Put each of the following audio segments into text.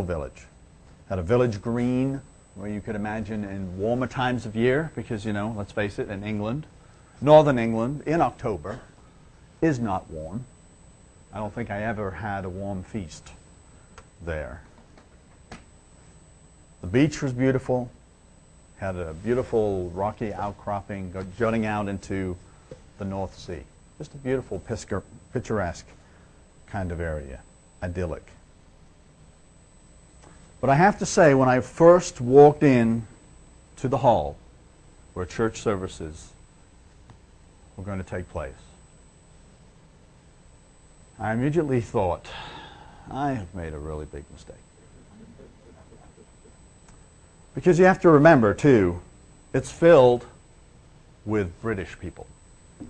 village. Had a village green where you could imagine in warmer times of year, because, you know, let's face it, in England, northern England, in October, is not warm. I don't think I ever had a warm feast there. The beach was beautiful, had a beautiful rocky outcropping jutting out into the North Sea. Just a beautiful, picturesque kind of area, idyllic. But I have to say, when I first walked in to the hall where church services were going to take place, I immediately thought, I have made a really big mistake. Because you have to remember, too, it's filled with British people.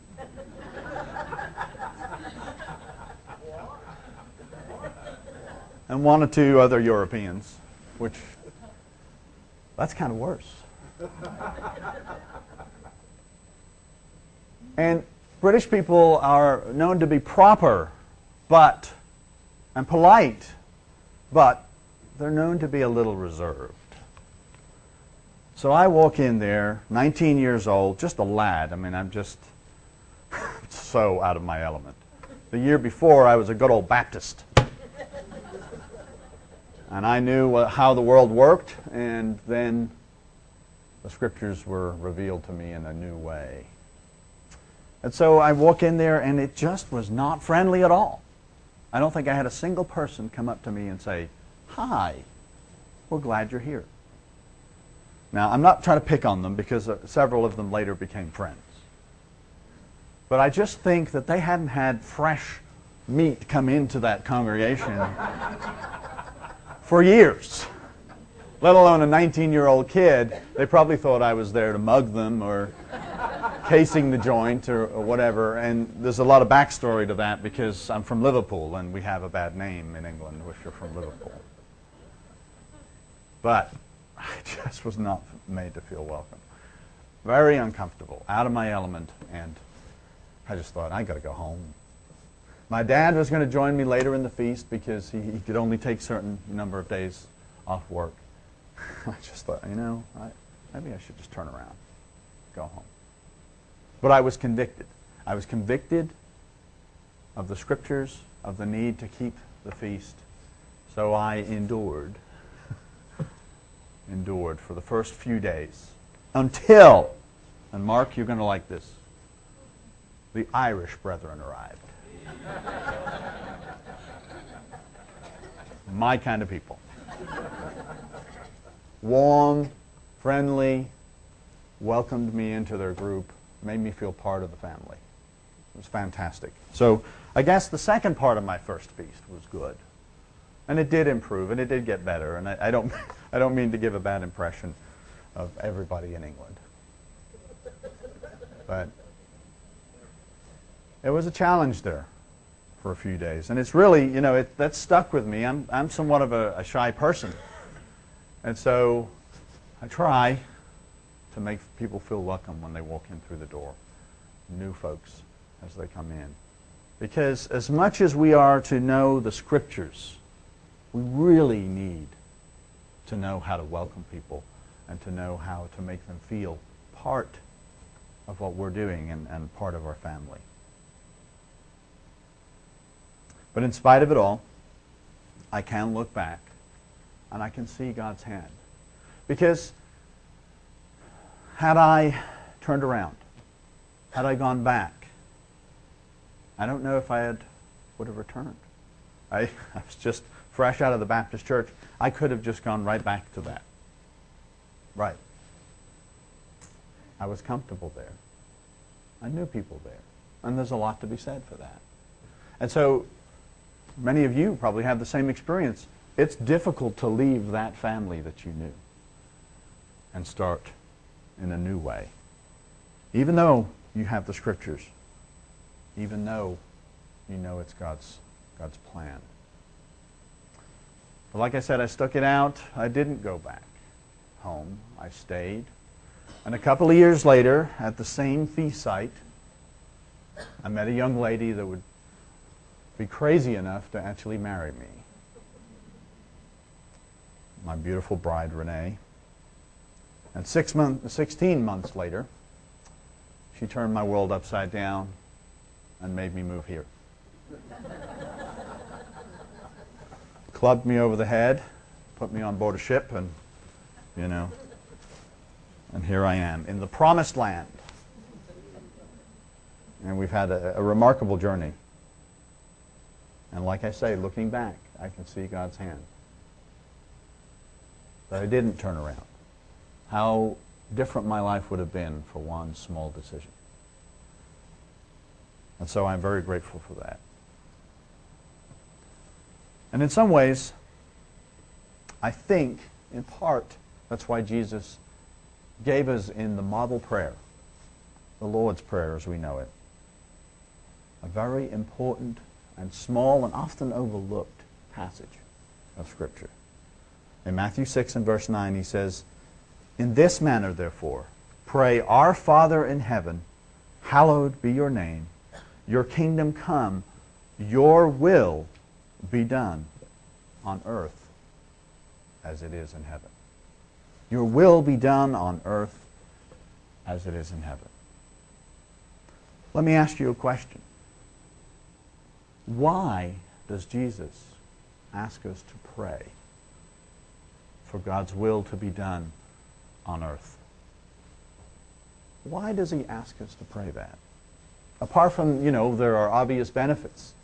and one or two other Europeans, which that's kind of worse. and British people are known to be proper, but and polite, but they're known to be a little reserved. So I walk in there, 19 years old, just a lad. I mean, I'm just so out of my element. The year before, I was a good old Baptist and I knew how the world worked, and then the scriptures were revealed to me in a new way. And so I walk in there, and it just was not friendly at all. I don't think I had a single person come up to me and say, Hi, we're glad you're here. Now, I'm not trying to pick on them because uh, several of them later became friends. But I just think that they hadn't had fresh meat come into that congregation for years, let alone a 19 year old kid. They probably thought I was there to mug them or casing the joint or, or, whatever. And there's a lot of backstory to that because I'm from Liverpool and we have a bad name in England if you're from Liverpool. But I just was not made to feel welcome. Very uncomfortable, out of my element, and I just thought, I got to go home. My dad was going to join me later in the feast because he, he could only take certain number of days off work. I just thought, you know, I, maybe I should just turn around, go home. But I was convicted. I was convicted of the scriptures, of the need to keep the feast. So I endured, endured for the first few days until, and Mark, you're going to like this, the Irish brethren arrived. My kind of people. Warm, friendly, welcomed me into their group, made me feel part of the family. It was fantastic. So I guess the second part of my first feast was good. And it did improve, and it did get better. And I, I don't, I don't mean to give a bad impression of everybody in England. But it was a challenge there for a few days. And it's really, you know, it, that stuck with me. I'm, I'm somewhat of a, a shy person. And so I try to make people feel welcome when they walk in through the door, new folks as they come in. Because as much as we are to know the scriptures, we really need to know how to welcome people and to know how to make them feel part of what we're doing and, and part of our family. But in spite of it all, I can look back and I can see God's hand. Because had I turned around, had I gone back, I don't know if I had, would have returned. I, I was just fresh out of the Baptist church. I could have just gone right back to that. Right. I was comfortable there. I knew people there. And there's a lot to be said for that. And so many of you probably have the same experience. It's difficult to leave that family that you knew and start in a new way. Even though you have the scriptures, even though you know it's God's, God's plan. But like I said, I stuck it out. I didn't go back home. I stayed. And a couple of years later, at the same feast site, I met a young lady that would be crazy enough to actually marry me. my beautiful bride, Renee. And six month, 16 months later, she turned my world upside down and made me move here. Clubbed me over the head, put me on board a ship, and, you know, and here I am in the promised land. And we've had a, a remarkable journey. And like I say, looking back, I can see God's hand. But I didn't turn around. How different my life would have been for one small decision. And so I'm very grateful for that. And in some ways, I think, in part, that's why Jesus gave us in the model prayer, the Lord's Prayer as we know it, a very important and small and often overlooked passage of Scripture. In Matthew 6 and verse 9, he says, In this manner, therefore, pray, Our Father in heaven, hallowed be your name. Your kingdom come, your will be done on earth as it is in heaven. Your will be done on earth as it is in heaven. Let me ask you a question. Why does Jesus ask us to pray for God's will to be done on earth? Why does he ask us to pray that? Apart from, you know, there are obvious benefits,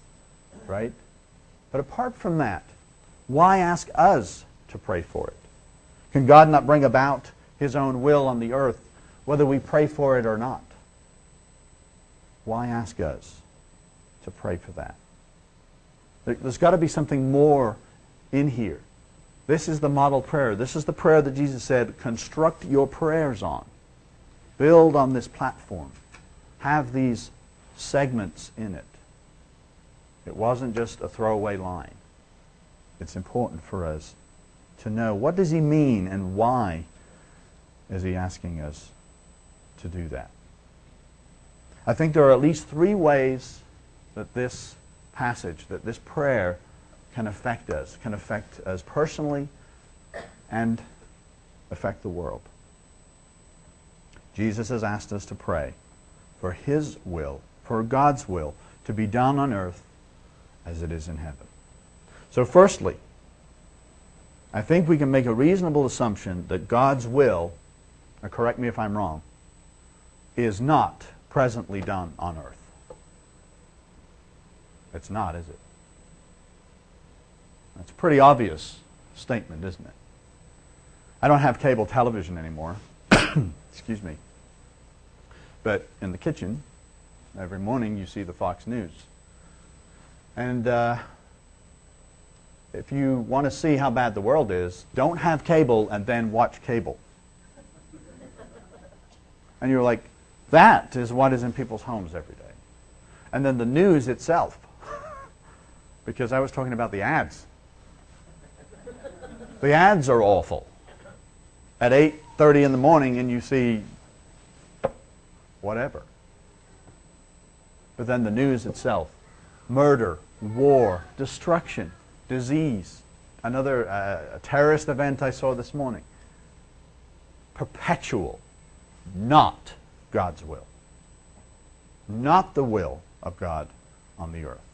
right? But apart from that, why ask us to pray for it? Can God not bring about his own will on the earth whether we pray for it or not? Why ask us to pray for that? There's got to be something more in here. This is the model prayer. This is the prayer that Jesus said, construct your prayers on. Build on this platform. Have these segments in it. It wasn't just a throwaway line. It's important for us to know what does he mean and why is he asking us to do that. I think there are at least three ways that this passage, that this prayer can affect us, can affect us personally and affect the world. Jesus has asked us to pray for his will, for God's will, to be done on earth as it is in heaven. So firstly, I think we can make a reasonable assumption that God's will, or correct me if I'm wrong, is not presently done on earth. It's not, is it? That's a pretty obvious statement, isn't it? I don't have cable television anymore. Excuse me. But in the kitchen, every morning you see the Fox News. And uh, if you want to see how bad the world is, don't have cable and then watch cable. and you're like, that is what is in people's homes every day. And then the news itself, because I was talking about the ads. The ads are awful. At 8:30 in the morning and you see whatever. But then the news itself, murder, war, destruction, disease, another uh, terrorist event I saw this morning. Perpetual, not God's will. Not the will of God on the earth.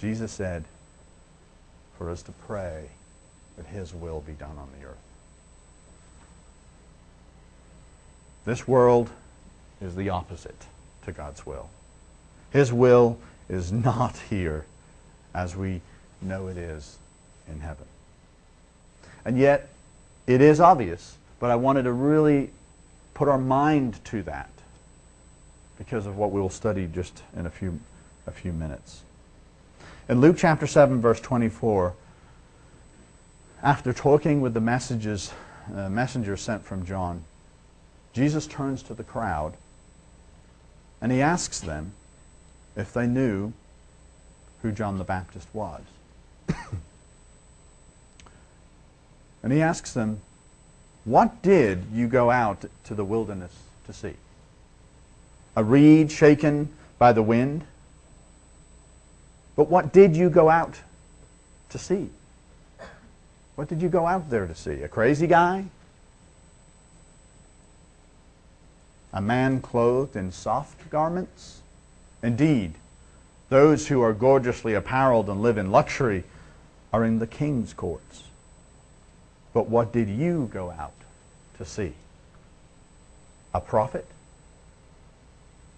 Jesus said for us to pray that his will be done on the earth. This world is the opposite to God's will. His will is not here as we know it is in heaven. And yet, it is obvious, but I wanted to really put our mind to that because of what we will study just in a few, a few minutes. In Luke chapter 7, verse 24, after talking with the messages, uh, messenger sent from John, Jesus turns to the crowd and he asks them if they knew who John the Baptist was. and he asks them, What did you go out to the wilderness to see? A reed shaken by the wind? But what did you go out to see? What did you go out there to see? A crazy guy? A man clothed in soft garments? Indeed, those who are gorgeously apparelled and live in luxury are in the king's courts. But what did you go out to see? A prophet?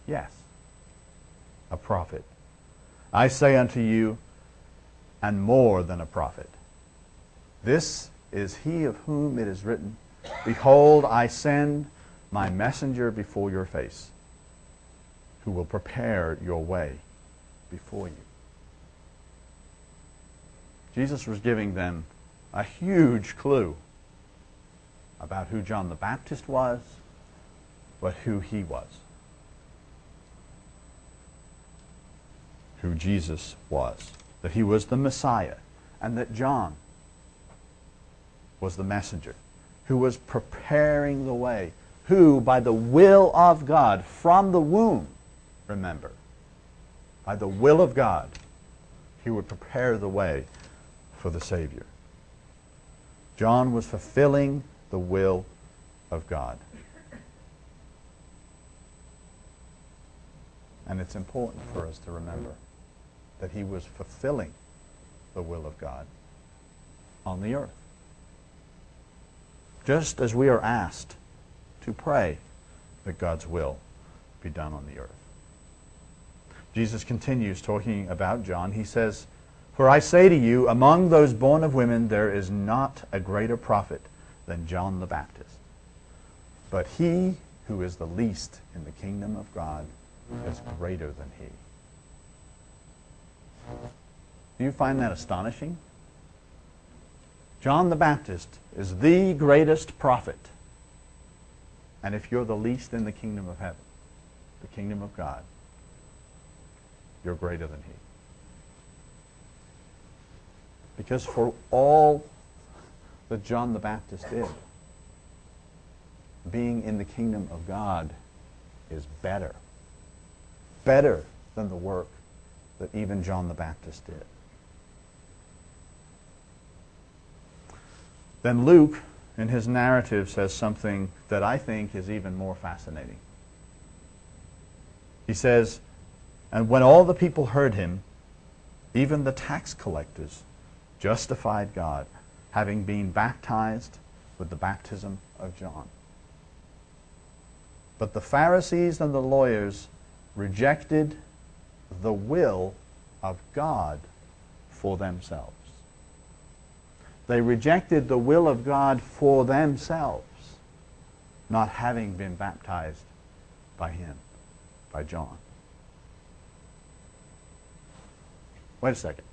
Yes, a prophet. I say unto you, and more than a prophet. This is he of whom it is written, Behold, I send my messenger before your face, who will prepare your way before you. Jesus was giving them a huge clue about who John the Baptist was, but who he was. Who Jesus was. That he was the Messiah, and that John was the messenger who was preparing the way, who, by the will of God, from the womb, remember, by the will of God, he would prepare the way for the Savior. John was fulfilling the will of God. And it's important for us to remember that he was fulfilling the will of God on the earth. Just as we are asked to pray that God's will be done on the earth. Jesus continues talking about John. He says, For I say to you, among those born of women, there is not a greater prophet than John the Baptist. But he who is the least in the kingdom of God is greater than he. Do you find that astonishing? John the Baptist is the greatest prophet. And if you're the least in the kingdom of heaven, the kingdom of God, you're greater than he. Because for all that John the Baptist did, being in the kingdom of God is better. Better than the work that even John the Baptist did. Then Luke, in his narrative, says something that I think is even more fascinating. He says, And when all the people heard him, even the tax collectors justified God, having been baptized with the baptism of John. But the Pharisees and the lawyers rejected the will of God for themselves. They rejected the will of God for themselves, not having been baptized by him, by John. Wait a second.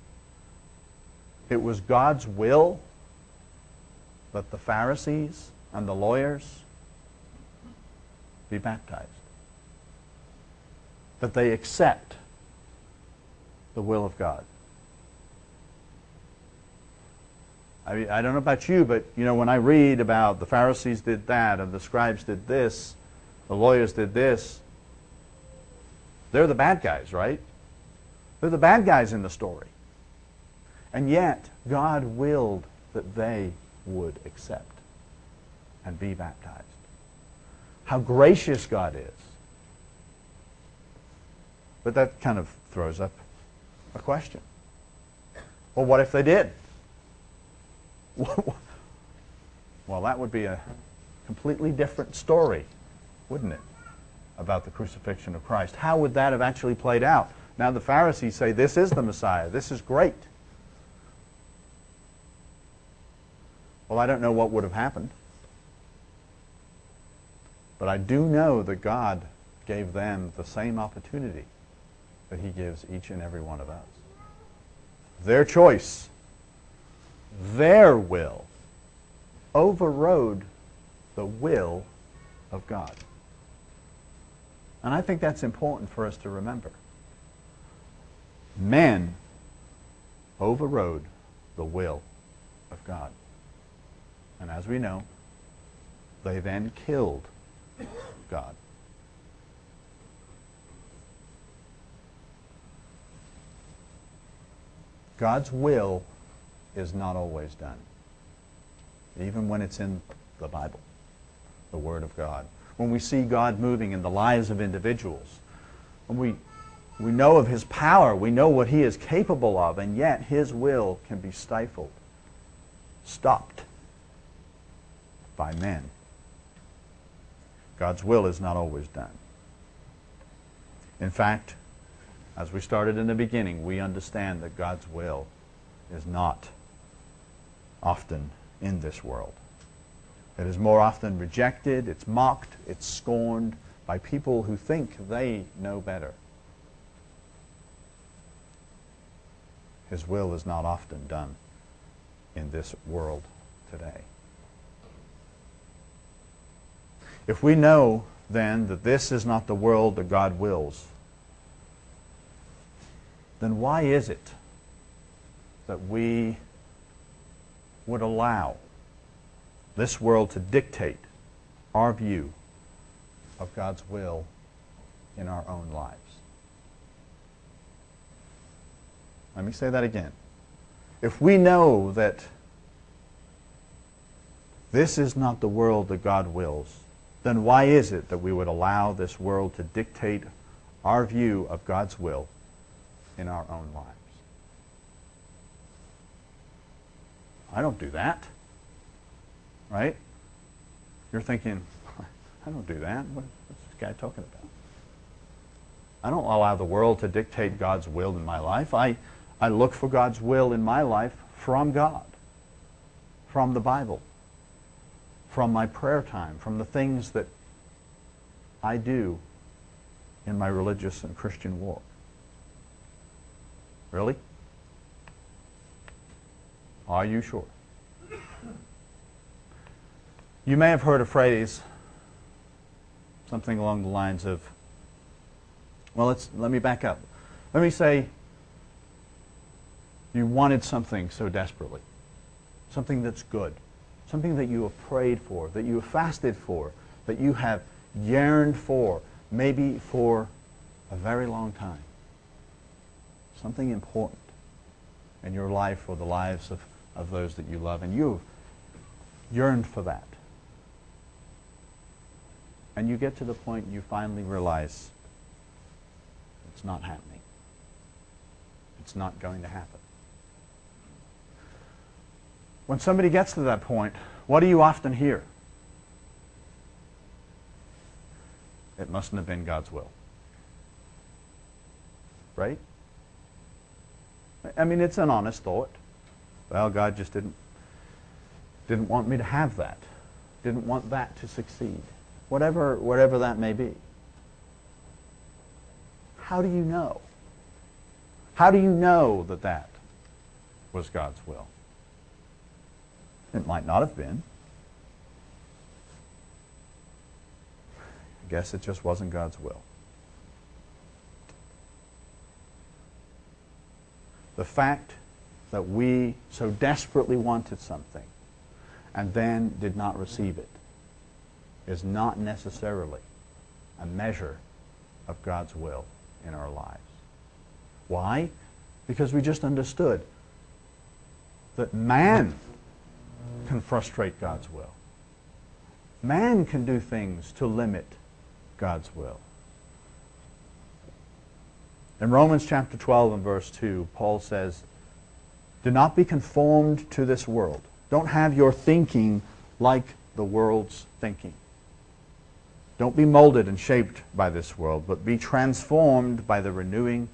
It was God's will that the Pharisees and the lawyers be baptized. That they accept the will of God. I, mean, I don't know about you, but you know when I read about the Pharisees did that and the scribes did this, the lawyers did this, they're the bad guys, right? They're the bad guys in the story. And yet, God willed that they would accept and be baptized. How gracious God is. But that kind of throws up a question. Well, what if they did? well, that would be a completely different story, wouldn't it, about the crucifixion of Christ? How would that have actually played out? Now the Pharisees say, this is the Messiah. This is great. Well, I don't know what would have happened. But I do know that God gave them the same opportunity that he gives each and every one of us. Their choice, their will, overrode the will of God. And I think that's important for us to remember. Men overrode the will of God. And as we know, they then killed God. God's will is not always done. even when it's in the Bible, the Word of God. When we see God moving in the lives of individuals, when we, we know of His power, we know what He is capable of, and yet His will can be stifled, stopped by men. God's will is not always done. In fact, as we started in the beginning, we understand that God's will is not often in this world. It is more often rejected, it's mocked, it's scorned by people who think they know better. His will is not often done in this world today. If we know then that this is not the world that God wills, then why is it that we would allow this world to dictate our view of God's will in our own lives? Let me say that again. If we know that this is not the world that God wills, then why is it that we would allow this world to dictate our view of God's will in our own lives? I don't do that. Right? You're thinking, I don't do that. What's this guy talking about? I don't allow the world to dictate God's will in my life. I, I look for God's will in my life from God, from the Bible, from my prayer time, from the things that I do in my religious and Christian walk. Really? Are you sure? You may have heard a phrase, something along the lines of, well, let's, let me back up. Let me say you wanted something so desperately, something that's good, something that you have prayed for, that you have fasted for, that you have yearned for, maybe for a very long time. Something important in your life or the lives of of those that you love, and you've yearned for that. And you get to the point you finally realize it's not happening. It's not going to happen. When somebody gets to that point, what do you often hear? It mustn't have been God's will. Right? I mean, it's an honest thought. Well, God just didn't, didn't want me to have that. Didn't want that to succeed. Whatever, whatever that may be. How do you know? How do you know that that was God's will? It might not have been. I guess it just wasn't God's will. The fact that we so desperately wanted something and then did not receive it is not necessarily a measure of God's will in our lives. Why? Because we just understood that man can frustrate God's will. Man can do things to limit God's will. In Romans chapter 12 and verse 2, Paul says, do not be conformed to this world. Don't have your thinking like the world's thinking. Don't be molded and shaped by this world, but be transformed by the renewing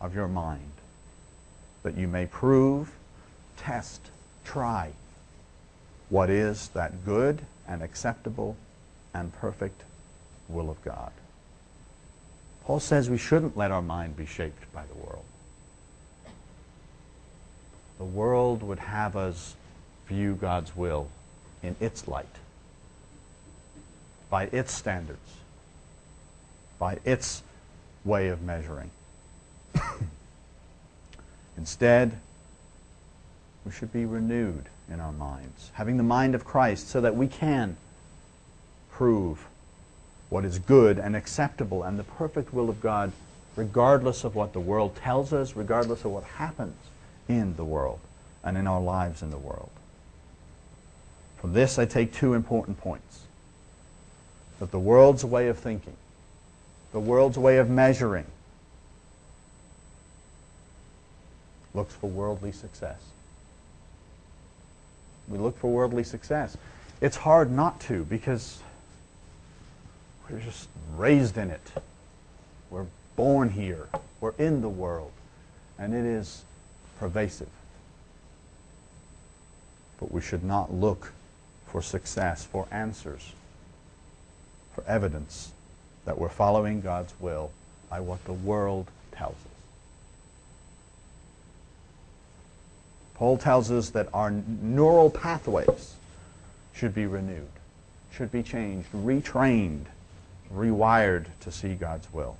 of your mind, that you may prove, test, try what is that good and acceptable and perfect will of God. Paul says we shouldn't let our mind be shaped by the world the world would have us view God's will in its light, by its standards, by its way of measuring. Instead, we should be renewed in our minds, having the mind of Christ so that we can prove what is good and acceptable and the perfect will of God, regardless of what the world tells us, regardless of what happens in the world and in our lives in the world. From this, I take two important points. That the world's way of thinking, the world's way of measuring, looks for worldly success. We look for worldly success. It's hard not to because we're just raised in it. We're born here. We're in the world. And it is pervasive. But we should not look for success, for answers, for evidence that we're following God's will by what the world tells us. Paul tells us that our neural pathways should be renewed, should be changed, retrained, rewired to see God's will.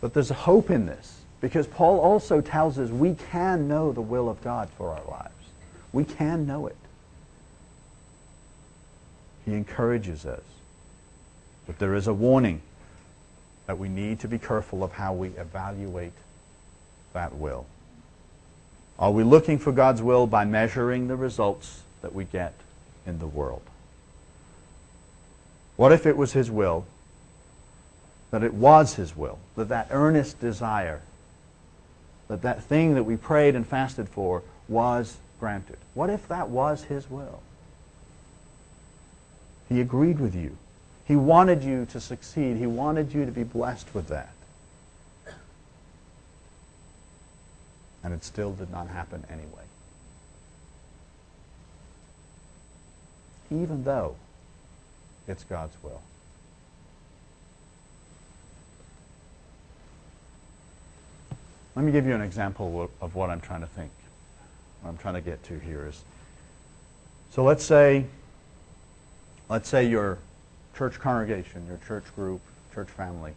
But there's hope in this because Paul also tells us we can know the will of God for our lives. We can know it. He encourages us. But there is a warning that we need to be careful of how we evaluate that will. Are we looking for God's will by measuring the results that we get in the world? What if it was His will, that it was His will, that that earnest desire, that that thing that we prayed and fasted for was granted? What if that was His will? He agreed with you. He wanted you to succeed. He wanted you to be blessed with that. And it still did not happen anyway. Even though it's God's will. Let me give you an example of what I'm trying to think. What I'm trying to get to here is so let's say let's say your church congregation, your church group, church family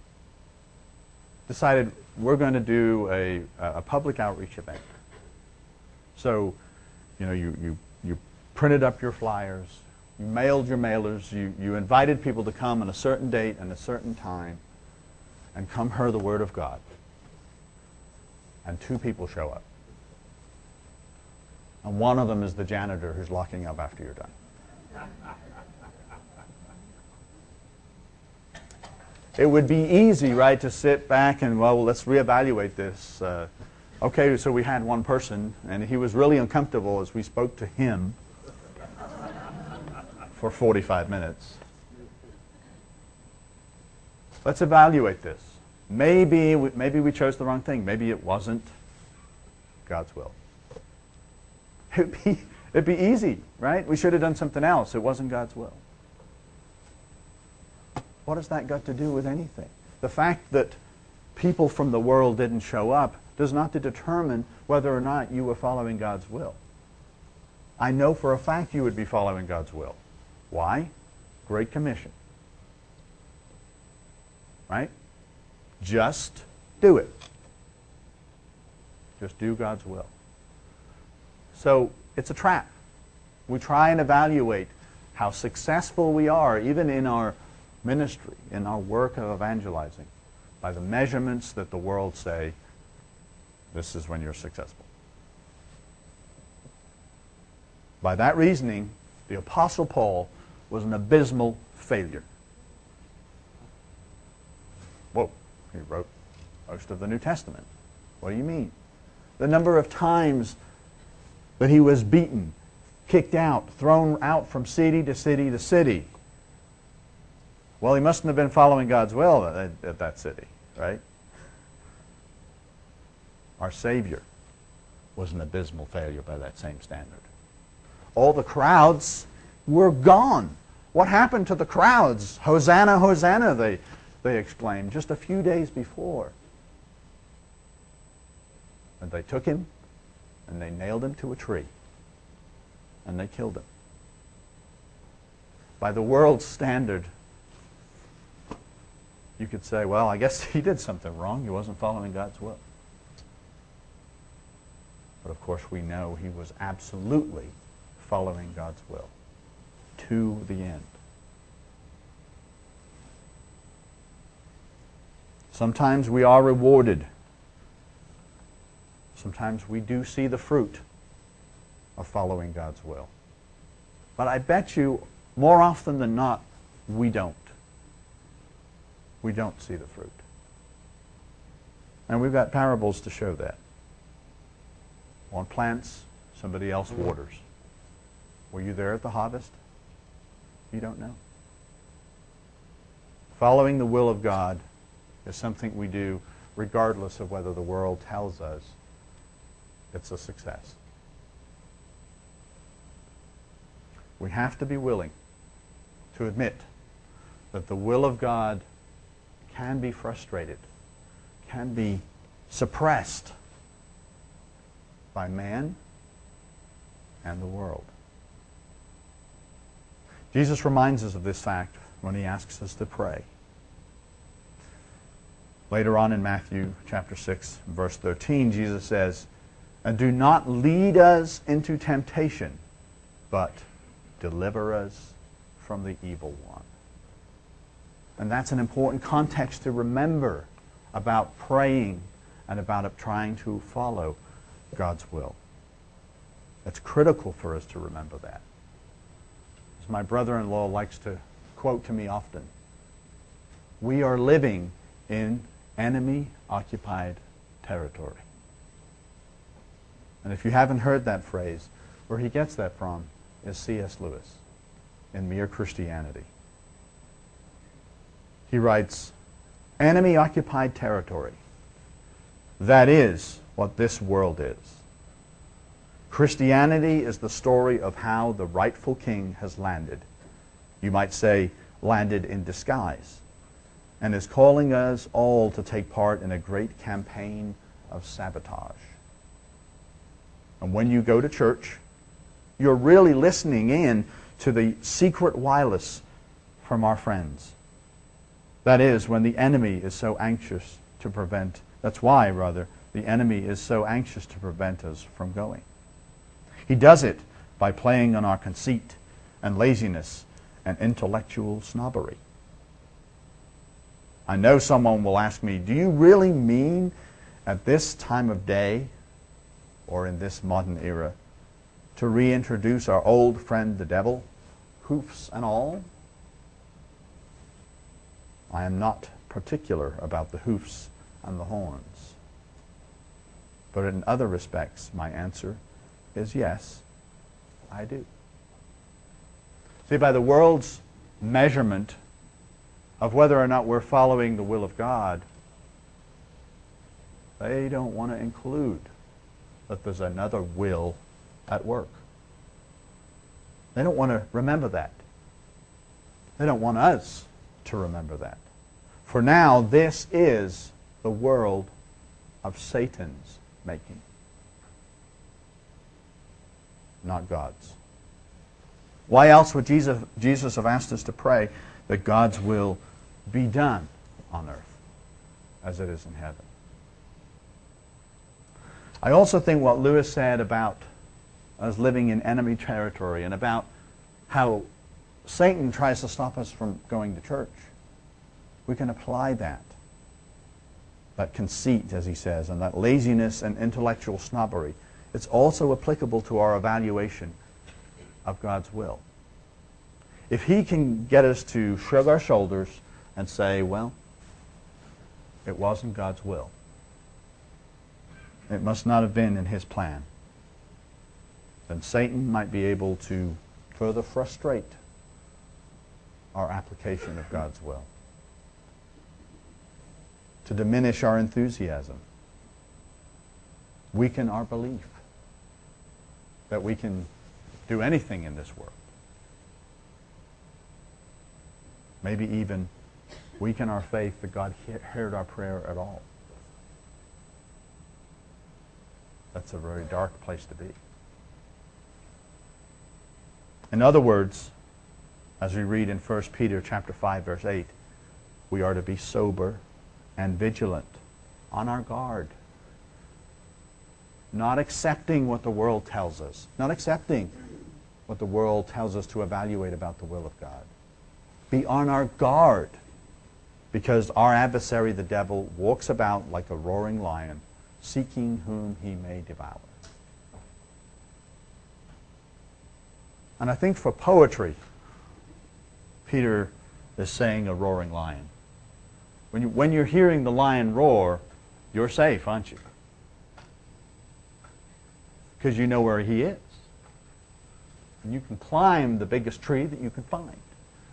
decided we're going to do a, a public outreach event. So, you know, you, you, you printed up your flyers, you mailed your mailers, you, you invited people to come on a certain date and a certain time and come hear the Word of God. And two people show up. And one of them is the janitor who's locking up after you're done. it would be easy, right, to sit back and, well, let's reevaluate this. Uh, okay, so we had one person, and he was really uncomfortable as we spoke to him for 45 minutes. Let's evaluate this. Maybe we, maybe we chose the wrong thing. Maybe it wasn't God's will. It'd be, it'd be easy, right? We should have done something else. It wasn't God's will. What has that got to do with anything? The fact that people from the world didn't show up does not determine whether or not you were following God's will. I know for a fact you would be following God's will. Why? Great Commission. Right? Just do it. Just do God's will. So it's a trap. We try and evaluate how successful we are, even in our ministry, in our work of evangelizing, by the measurements that the world say, this is when you're successful. By that reasoning, the Apostle Paul was an abysmal failure. Whoa, he wrote most of the New Testament. What do you mean? The number of times that he was beaten, kicked out, thrown out from city to city to city, well, he mustn't have been following God's will at, at that city, right? Our Savior was an abysmal failure by that same standard. All the crowds were gone. What happened to the crowds? Hosanna, Hosanna, they, they exclaimed just a few days before. And they took him and they nailed him to a tree and they killed him. By the world's standard, you could say, well, I guess he did something wrong. He wasn't following God's will. But of course, we know he was absolutely following God's will to the end. Sometimes we are rewarded. Sometimes we do see the fruit of following God's will. But I bet you more often than not, we don't. We don't see the fruit. And we've got parables to show that. One plants, somebody else waters. Were you there at the harvest? You don't know. Following the will of God is something we do regardless of whether the world tells us it's a success. We have to be willing to admit that the will of God can be frustrated, can be suppressed by man and the world. Jesus reminds us of this fact when he asks us to pray. Later on in Matthew chapter 6, verse 13, Jesus says, And do not lead us into temptation, but deliver us from the evil one. And that's an important context to remember about praying and about trying to follow God's will. It's critical for us to remember that. My brother-in-law likes to quote to me often, we are living in enemy-occupied territory. And if you haven't heard that phrase, where he gets that from is C.S. Lewis in Mere Christianity. He writes, enemy-occupied territory. That is what this world is. Christianity is the story of how the rightful king has landed. You might say, landed in disguise and is calling us all to take part in a great campaign of sabotage. And when you go to church, you're really listening in to the secret wireless from our friends. That is, when the enemy is so anxious to prevent, that's why, rather, the enemy is so anxious to prevent us from going. He does it by playing on our conceit and laziness and intellectual snobbery. I know someone will ask me, do you really mean at this time of day or in this modern era to reintroduce our old friend the devil, hoofs and all? I am not particular about the hoofs and the horns. But in other respects, my answer is yes, I do. See, by the world's measurement of whether or not we're following the will of God, they don't want to include that there's another will at work. They don't want to remember that. They don't want us to remember that. For now, this is the world of Satan's making, not God's. Why else would Jesus, Jesus have asked us to pray that God's will be done on earth as it is in heaven. I also think what Lewis said about us living in enemy territory and about how Satan tries to stop us from going to church, we can apply that. That conceit, as he says, and that laziness and intellectual snobbery. It's also applicable to our evaluation of God's will. If he can get us to shrug our shoulders and say, well, it wasn't God's will. It must not have been in his plan. Then Satan might be able to further frustrate our application of God's will, to diminish our enthusiasm, weaken our belief that we can do anything in this world. Maybe even weaken our faith that God heard our prayer at all. That's a very dark place to be. In other words, as we read in 1 Peter chapter 5 verse 8, we are to be sober and vigilant, on our guard, not accepting what the world tells us, not accepting what the world tells us to evaluate about the will of God. Be on our guard because our adversary, the devil, walks about like a roaring lion, seeking whom he may devour. And I think for poetry, Peter is saying a roaring lion. When, you, when you're hearing the lion roar, you're safe, aren't you? Because you know where he is. And you can climb the biggest tree that you can find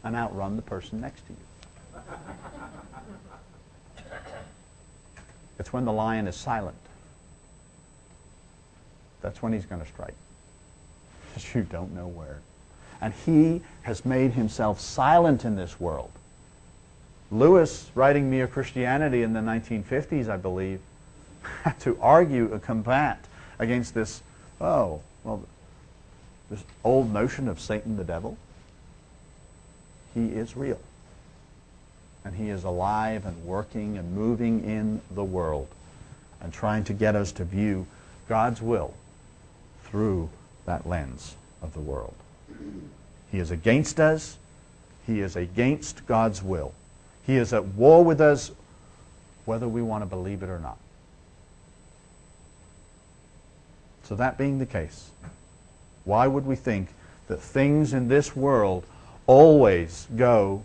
and outrun the person next to you. It's when the lion is silent. That's when he's going to strike. Because you don't know where. And he has made himself silent in this world. Lewis, writing Mere Christianity in the 1950s, I believe, had to argue a combat against this, oh, well, this old notion of Satan the devil. He is real. And he is alive and working and moving in the world and trying to get us to view God's will through that lens of the world. He is against us. He is against God's will. He is at war with us whether we want to believe it or not. So that being the case, why would we think that things in this world always go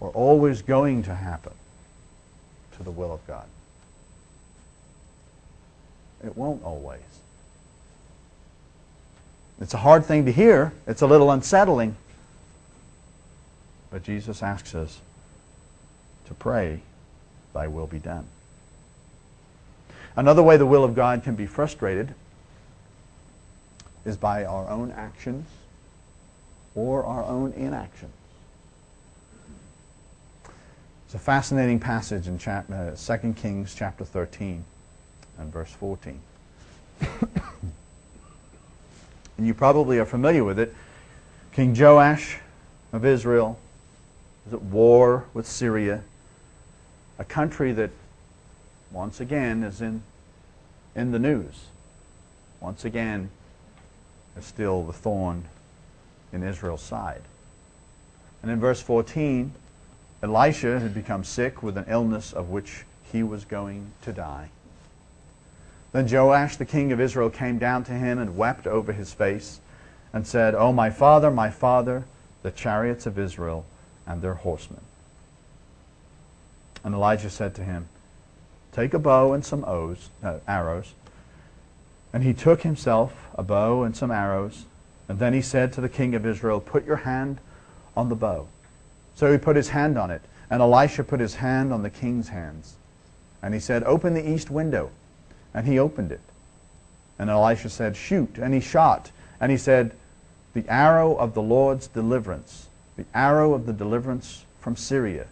or always going to happen to the will of God? It won't always. It's a hard thing to hear. It's a little unsettling. But Jesus asks us to pray, Thy will be done. Another way the will of God can be frustrated is by our own actions or our own inactions. It's a fascinating passage in chap- uh, 2 Kings chapter 13 and verse 14. and you probably are familiar with it. King Joash of Israel is at war with Syria, a country that once again is in, in the news. Once again is still the thorn in Israel's side. And in verse 14, Elisha had become sick with an illness of which he was going to die. Then Joash, the king of Israel, came down to him and wept over his face and said, O my father, my father, the chariots of Israel and their horsemen. And Elijah said to him, Take a bow and some O's, uh, arrows. And he took himself a bow and some arrows. And then he said to the king of Israel, Put your hand on the bow. So he put his hand on it. And Elisha put his hand on the king's hands. And he said, Open the east window. And he opened it. And Elisha said, Shoot. And he shot. And he said, The arrow of the Lord's deliverance, the arrow of the deliverance from Syria.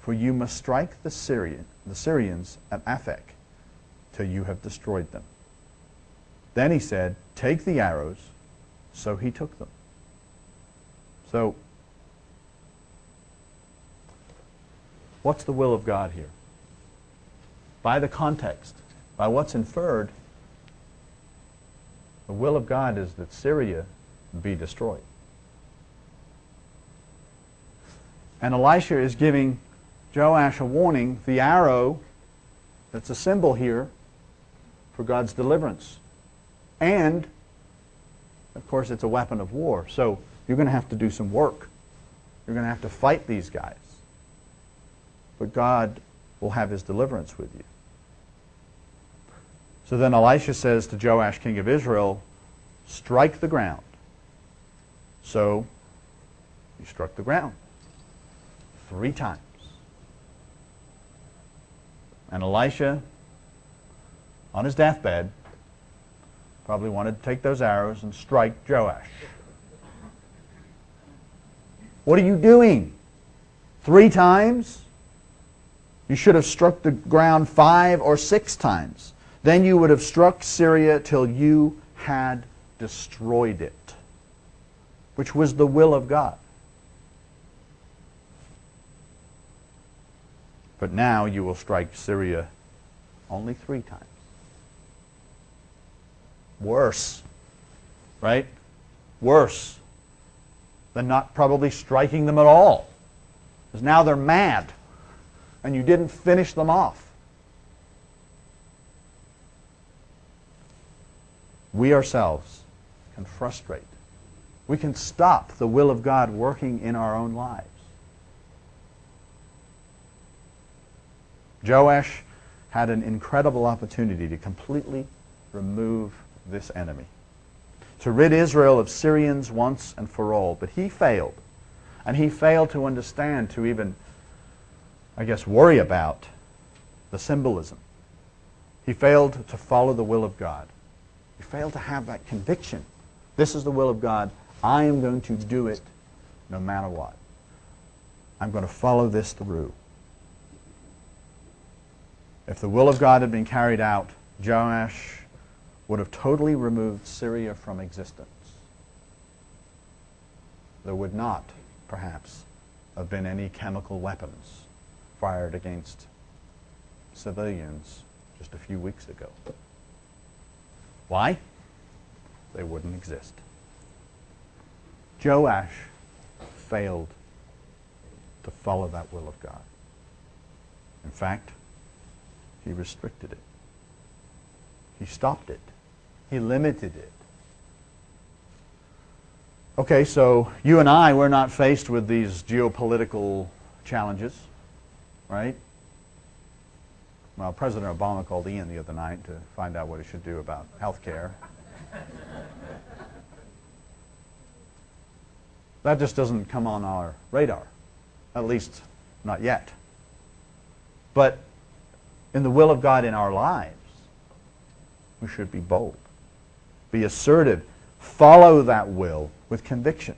For you must strike the, Syrian, the Syrians at Aphek till you have destroyed them. Then he said, Take the arrows. So he took them. So, what's the will of God here? By the context, by what's inferred, the will of God is that Syria be destroyed. And Elisha is giving Joash a warning. The arrow that's a symbol here for God's deliverance. And, of course, it's a weapon of war. So you're going to have to do some work. You're going to have to fight these guys. But God will have his deliverance with you. So then Elisha says to Joash, king of Israel, strike the ground. So he struck the ground three times. And Elisha, on his deathbed, probably wanted to take those arrows and strike Joash. What are you doing? Three times? You should have struck the ground five or six times. Then you would have struck Syria till you had destroyed it, which was the will of God. But now you will strike Syria only three times. Worse, right? Worse than not probably striking them at all. Because now they're mad and you didn't finish them off. We ourselves can frustrate We can stop the will of God working in our own lives. Joash had an incredible opportunity to completely remove this enemy, to rid Israel of Syrians once and for all, but he failed. And he failed to understand, to even, I guess, worry about the symbolism. He failed to follow the will of God. He failed to have that conviction. This is the will of God. I am going to do it no matter what. I'm going to follow this through. If the will of God had been carried out, Joash would have totally removed Syria from existence. There would not, perhaps, have been any chemical weapons fired against civilians just a few weeks ago. Why? They wouldn't exist. Joash failed to follow that will of God. In fact, he restricted it. He stopped it. He limited it. Okay, so you and I, we're not faced with these geopolitical challenges, right? Well, President Obama called Ian the other night to find out what he should do about health care. that just doesn't come on our radar, at least not yet. But in the will of God in our lives, we should be bold, be assertive, follow that will with conviction.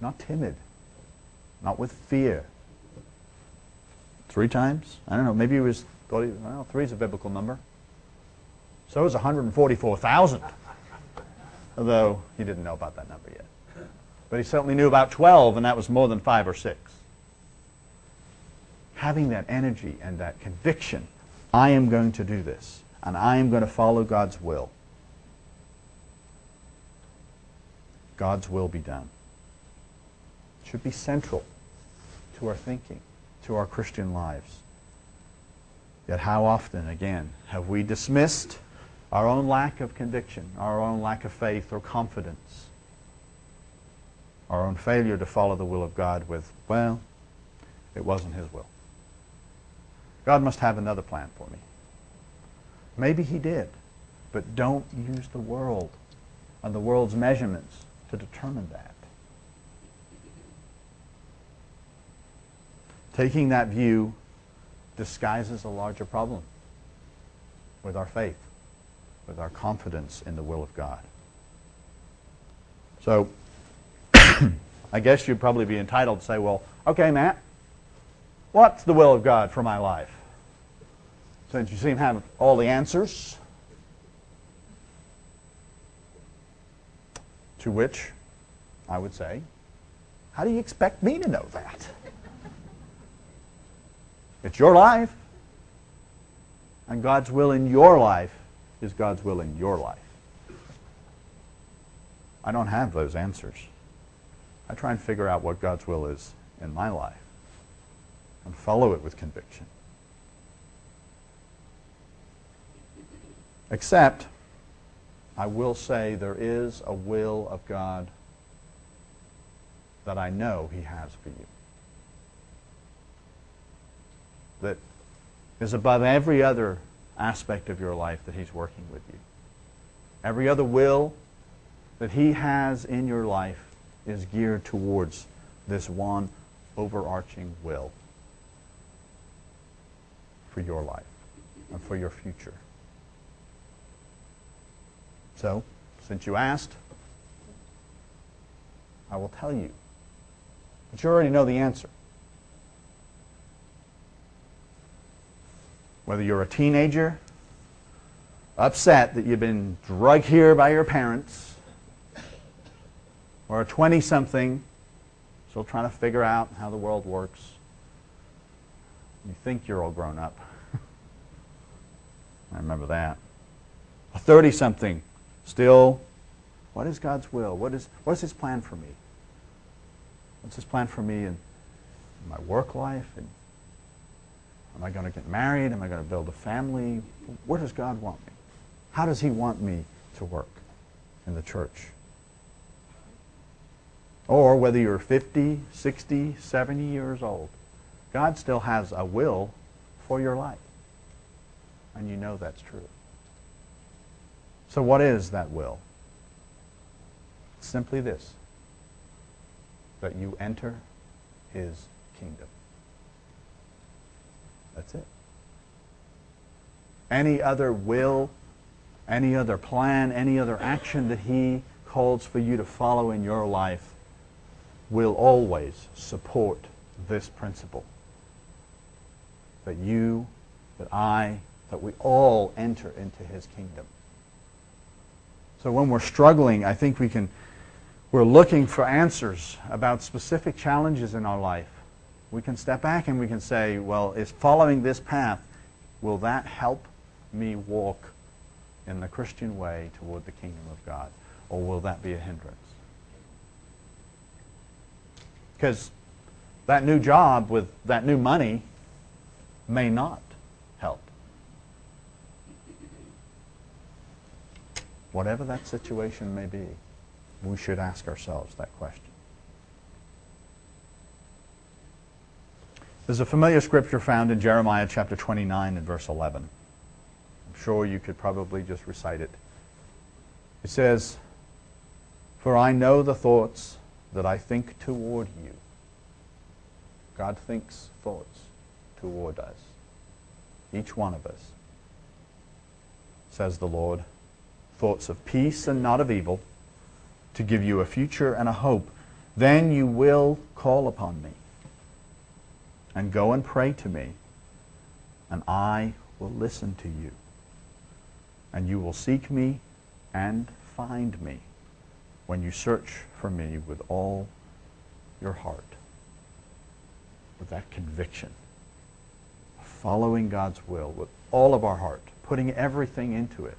Not timid, not with fear. Three times? I don't know. Maybe he was, thought he, well, three is a biblical number. So is 144,000. Although he didn't know about that number yet. But he certainly knew about 12, and that was more than five or six having that energy and that conviction, I am going to do this, and I am going to follow God's will. God's will be done. It should be central to our thinking, to our Christian lives. Yet how often, again, have we dismissed our own lack of conviction, our own lack of faith or confidence, our own failure to follow the will of God with, well, it wasn't His will. God must have another plan for me. Maybe he did, but don't use the world and the world's measurements to determine that. Taking that view disguises a larger problem with our faith, with our confidence in the will of God. So, I guess you'd probably be entitled to say, well, okay, Matt, What's the will of God for my life? Since you seem to have all the answers. To which I would say, how do you expect me to know that? It's your life. And God's will in your life is God's will in your life. I don't have those answers. I try and figure out what God's will is in my life and follow it with conviction. Except, I will say there is a will of God that I know He has for you. That is above every other aspect of your life that He's working with you. Every other will that He has in your life is geared towards this one overarching will for your life and for your future. So, since you asked, I will tell you. But you already know the answer. Whether you're a teenager, upset that you've been drugged here by your parents, or a 20 something, still trying to figure out how the world works, you think you're all grown up. I remember that. A 30 something, still, what is God's will? What is, what is His plan for me? What's His plan for me in, in my work life? And am I going to get married? Am I going to build a family? Where does God want me? How does He want me to work? in the church. Or whether you're 50, 60, 70 years old, God still has a will for your life. And you know that's true. So what is that will? Simply this. That you enter his kingdom. That's it. Any other will, any other plan, any other action that he calls for you to follow in your life will always support this principle. That you, that I, that we all enter into his kingdom. So when we're struggling, I think we can, we're looking for answers about specific challenges in our life. We can step back and we can say, well, is following this path, will that help me walk in the Christian way toward the kingdom of God? Or will that be a hindrance? Because that new job with that new money may not help. Whatever that situation may be, we should ask ourselves that question. There's a familiar scripture found in Jeremiah chapter 29 and verse 11. I'm sure you could probably just recite it. It says, For I know the thoughts that I think toward you. God thinks thoughts toward us, each one of us, says the Lord thoughts of peace and not of evil, to give you a future and a hope, then you will call upon me and go and pray to me, and I will listen to you. And you will seek me and find me when you search for me with all your heart, with that conviction, following God's will with all of our heart, putting everything into it.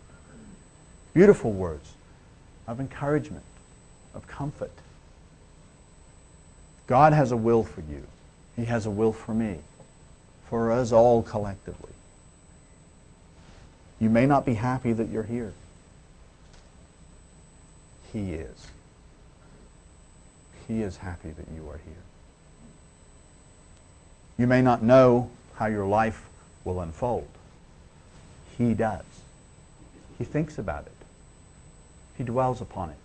Beautiful words of encouragement, of comfort. God has a will for you. He has a will for me, for us all collectively. You may not be happy that you're here. He is. He is happy that you are here. You may not know how your life will unfold. He does. He thinks about it. He dwells upon it.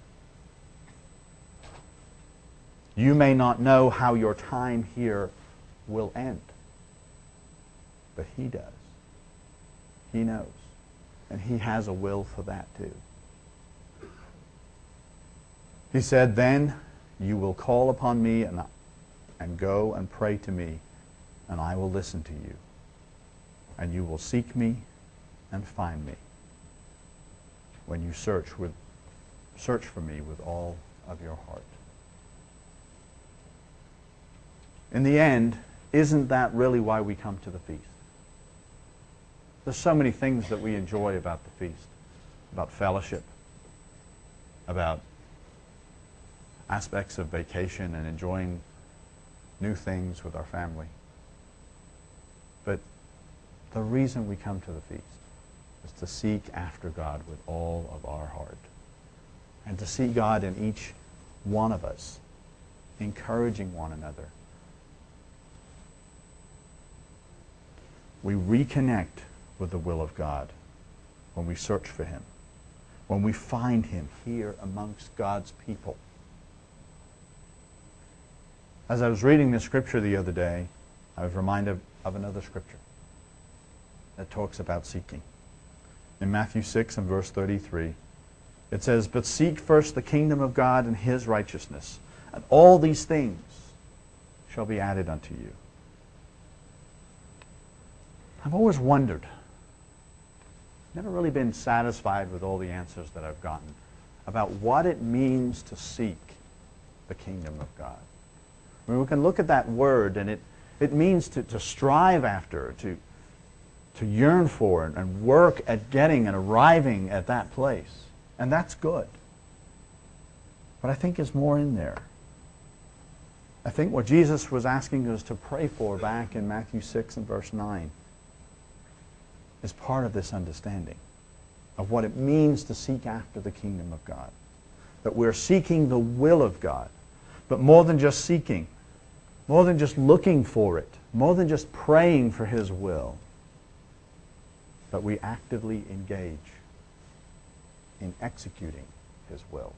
You may not know how your time here will end, but He does. He knows. And He has a will for that too. He said, Then you will call upon me and, and go and pray to me, and I will listen to you. And you will seek me and find me when you search with Search for me with all of your heart. In the end, isn't that really why we come to the feast? There's so many things that we enjoy about the feast, about fellowship, about aspects of vacation and enjoying new things with our family. But the reason we come to the feast is to seek after God with all of our heart and to see God in each one of us, encouraging one another. We reconnect with the will of God when we search for Him, when we find Him here amongst God's people. As I was reading this scripture the other day, I was reminded of another scripture that talks about seeking. In Matthew 6 and verse 33, it says, But seek first the kingdom of God and his righteousness, and all these things shall be added unto you. I've always wondered, never really been satisfied with all the answers that I've gotten about what it means to seek the kingdom of God. I mean, we can look at that word, and it, it means to, to strive after, to, to yearn for, and work at getting and arriving at that place. And that's good. But I think there's more in there. I think what Jesus was asking us to pray for back in Matthew 6 and verse 9 is part of this understanding of what it means to seek after the kingdom of God. that we're seeking the will of God. But more than just seeking, more than just looking for it, more than just praying for His will, but we actively engage in executing His will.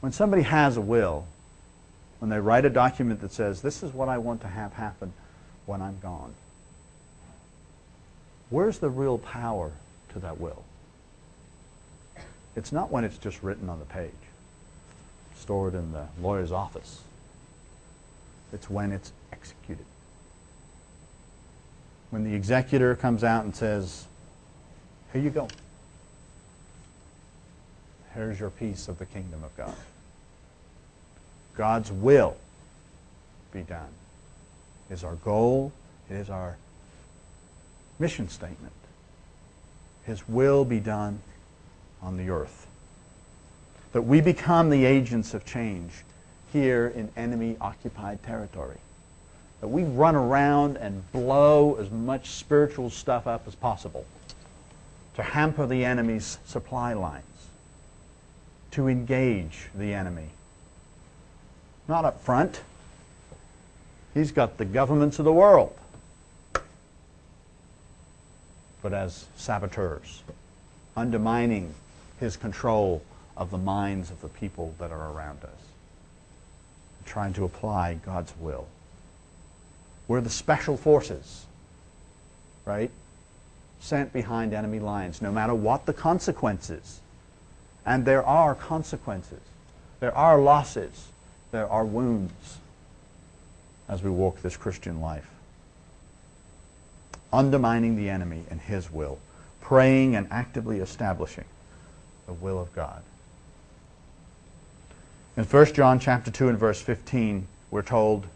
When somebody has a will, when they write a document that says, this is what I want to have happen when I'm gone, where's the real power to that will? It's not when it's just written on the page, stored in the lawyer's office. It's when it's executed. When the executor comes out and says, here you go. Here's your piece of the kingdom of God. God's will be done is our goal. It is our mission statement. His will be done on the earth. That we become the agents of change here in enemy occupied territory. That we run around and blow as much spiritual stuff up as possible to hamper the enemy's supply lines, to engage the enemy. Not up front. He's got the governments of the world, but as saboteurs, undermining his control of the minds of the people that are around us, trying to apply God's will. We're the special forces, right? Sent behind enemy lines, no matter what the consequences. And there are consequences. There are losses. There are wounds as we walk this Christian life. Undermining the enemy and his will. Praying and actively establishing the will of God. In 1 John chapter 2 and verse 15, we're told,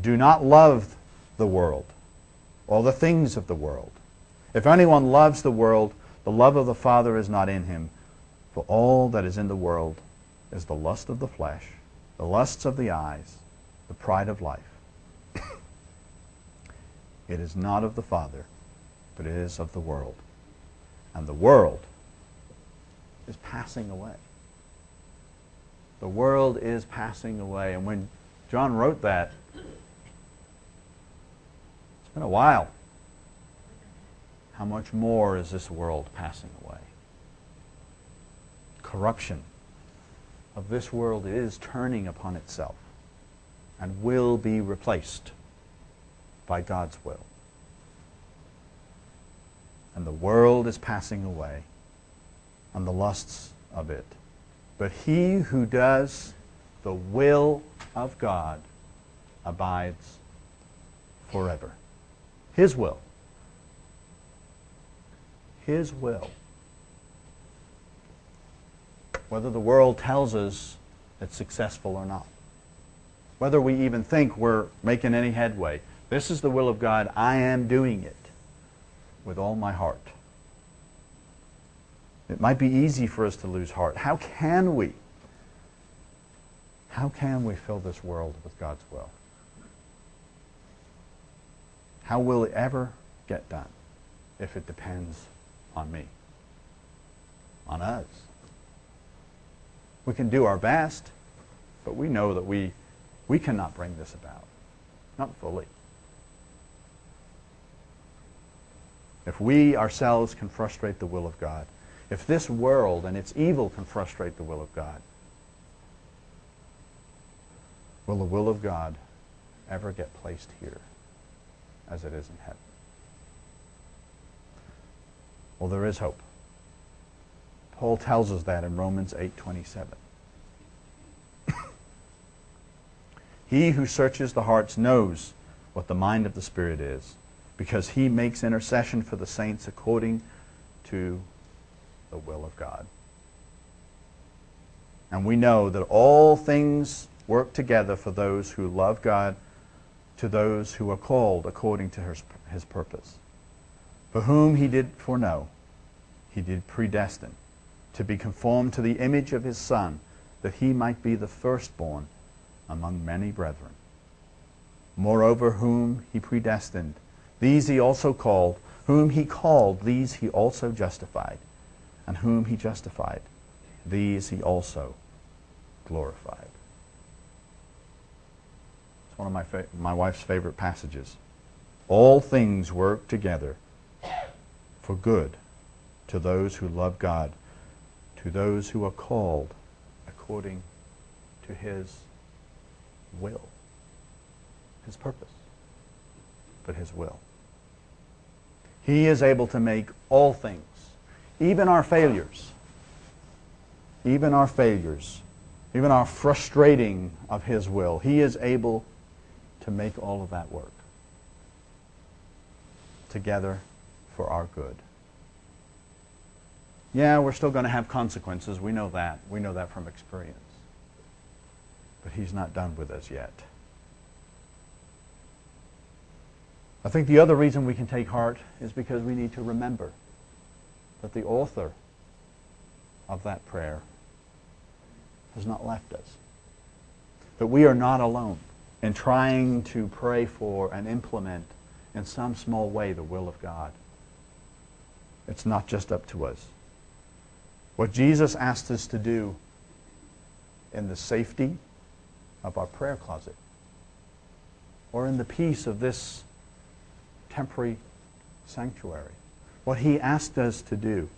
Do not love the world or the things of the world. If anyone loves the world, the love of the Father is not in him. For all that is in the world is the lust of the flesh, the lusts of the eyes, the pride of life. it is not of the Father, but it is of the world. And the world is passing away. The world is passing away. And when John wrote that, it's been a while. How much more is this world passing away? Corruption of this world is turning upon itself and will be replaced by God's will. And the world is passing away and the lusts of it. But he who does the will of God abides forever. His will. His will. Whether the world tells us it's successful or not. Whether we even think we're making any headway. This is the will of God. I am doing it with all my heart. It might be easy for us to lose heart. How can we? How can we fill this world with God's will? How will it ever get done if it depends on me, on us? We can do our best, but we know that we, we cannot bring this about. Not fully. If we ourselves can frustrate the will of God, if this world and its evil can frustrate the will of God, will the will of God ever get placed here as it is in heaven? Well, there is hope. Paul tells us that in Romans 8:27. he who searches the hearts knows what the mind of the Spirit is, because he makes intercession for the saints according to the will of God. And we know that all things work together for those who love God, to those who are called according to his, his purpose. For whom he did foreknow, he did predestine to be conformed to the image of his Son, that he might be the firstborn among many brethren. Moreover, whom he predestined, these he also called. Whom he called, these he also justified and whom he justified, these he also glorified. It's one of my, fa- my wife's favorite passages. All things work together for good to those who love God, to those who are called according to his will, his purpose, but his will. He is able to make all things, even our failures, even our failures, even our frustrating of his will, he is able to make all of that work together for our good. Yeah, we're still going to have consequences. We know that. We know that from experience. But he's not done with us yet. I think the other reason we can take heart is because we need to remember that the author of that prayer has not left us. That we are not alone in trying to pray for and implement in some small way the will of God. It's not just up to us. What Jesus asked us to do in the safety of our prayer closet or in the peace of this temporary sanctuary. What he asked us to do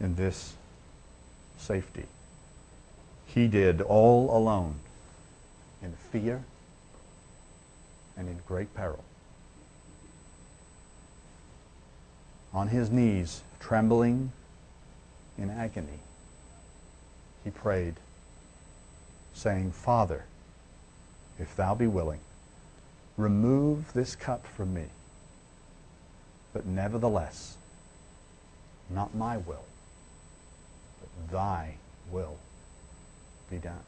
in this safety. He did all alone in fear and in great peril. On his knees, trembling in agony, he prayed, saying, Father, if thou be willing, remove this cup from me. But nevertheless, not my will, but thy will be done.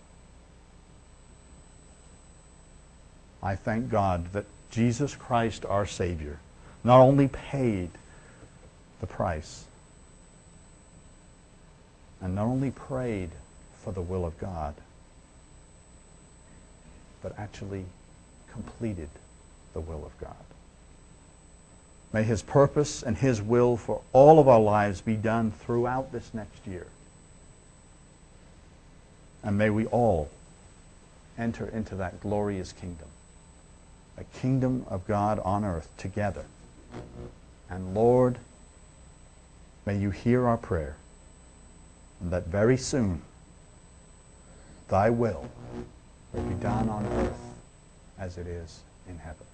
I thank God that Jesus Christ, our Savior, not only paid the price and not only prayed for the will of God, but actually completed the will of God. May his purpose and his will for all of our lives be done throughout this next year. And may we all enter into that glorious kingdom, a kingdom of God on earth together. And Lord, may you hear our prayer, and that very soon thy will will be done on earth as it is in heaven.